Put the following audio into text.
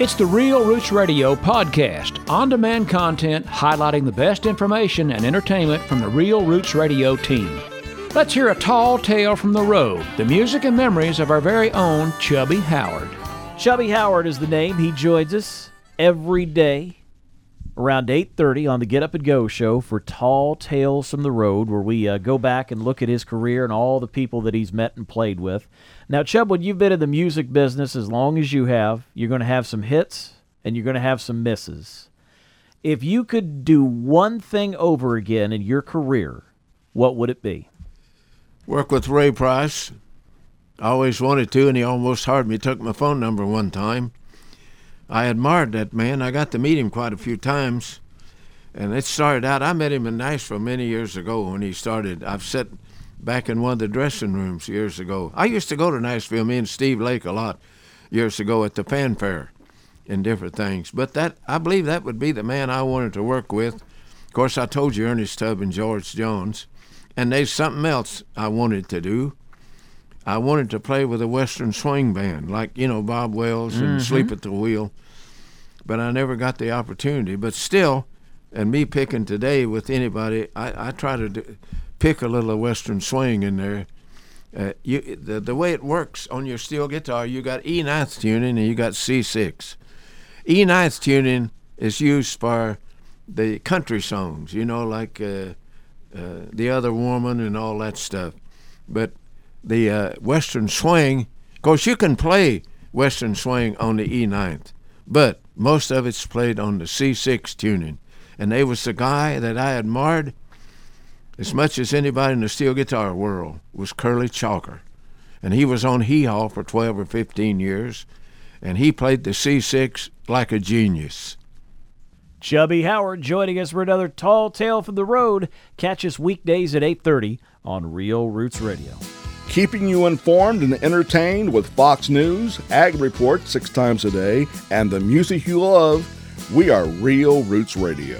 It's the Real Roots Radio podcast, on demand content highlighting the best information and entertainment from the Real Roots Radio team. Let's hear a tall tale from the road, the music and memories of our very own Chubby Howard. Chubby Howard is the name. He joins us every day around 8.30 on the Get Up and Go show for Tall Tales from the Road, where we uh, go back and look at his career and all the people that he's met and played with. Now, Chub, when you've been in the music business as long as you have, you're going to have some hits and you're going to have some misses. If you could do one thing over again in your career, what would it be? Work with Ray Price. I always wanted to, and he almost hard me. Took my phone number one time. I admired that man. I got to meet him quite a few times. And it started out, I met him in Nashville many years ago when he started. I've sat back in one of the dressing rooms years ago. I used to go to Nashville, me and Steve Lake, a lot years ago at the fanfare and different things. But that I believe that would be the man I wanted to work with. Of course, I told you Ernest Tubb and George Jones. And there's something else I wanted to do. I wanted to play with a Western swing band, like, you know, Bob Wills and Mm-hmm. Sleep at the Wheel. But I never got the opportunity. But still, and me picking today with anybody, I, I try to do, pick a little Western swing in there. Uh, you, the, the way it works on your steel guitar, you got E ninth tuning and you got C6. E ninth tuning is used for the country songs, you know, like uh, uh, the other woman and all that stuff. But the uh, Western swing, of course, you can play Western swing on the E ninth, but most of it's played on the C6 tuning. And they was the guy that I admired as much as anybody in the steel guitar world was Curly Chalker. And he was on Hee Haw for 12 or 15 years, and he played the C6 like a genius. Chubby Howard joining us for another Tall Tale from the Road. Catch us weekdays at 8.30 on Real Roots Radio. Keeping you informed and entertained with Fox News, Ag Report six times a day, and the music you love. We are Real Roots Radio.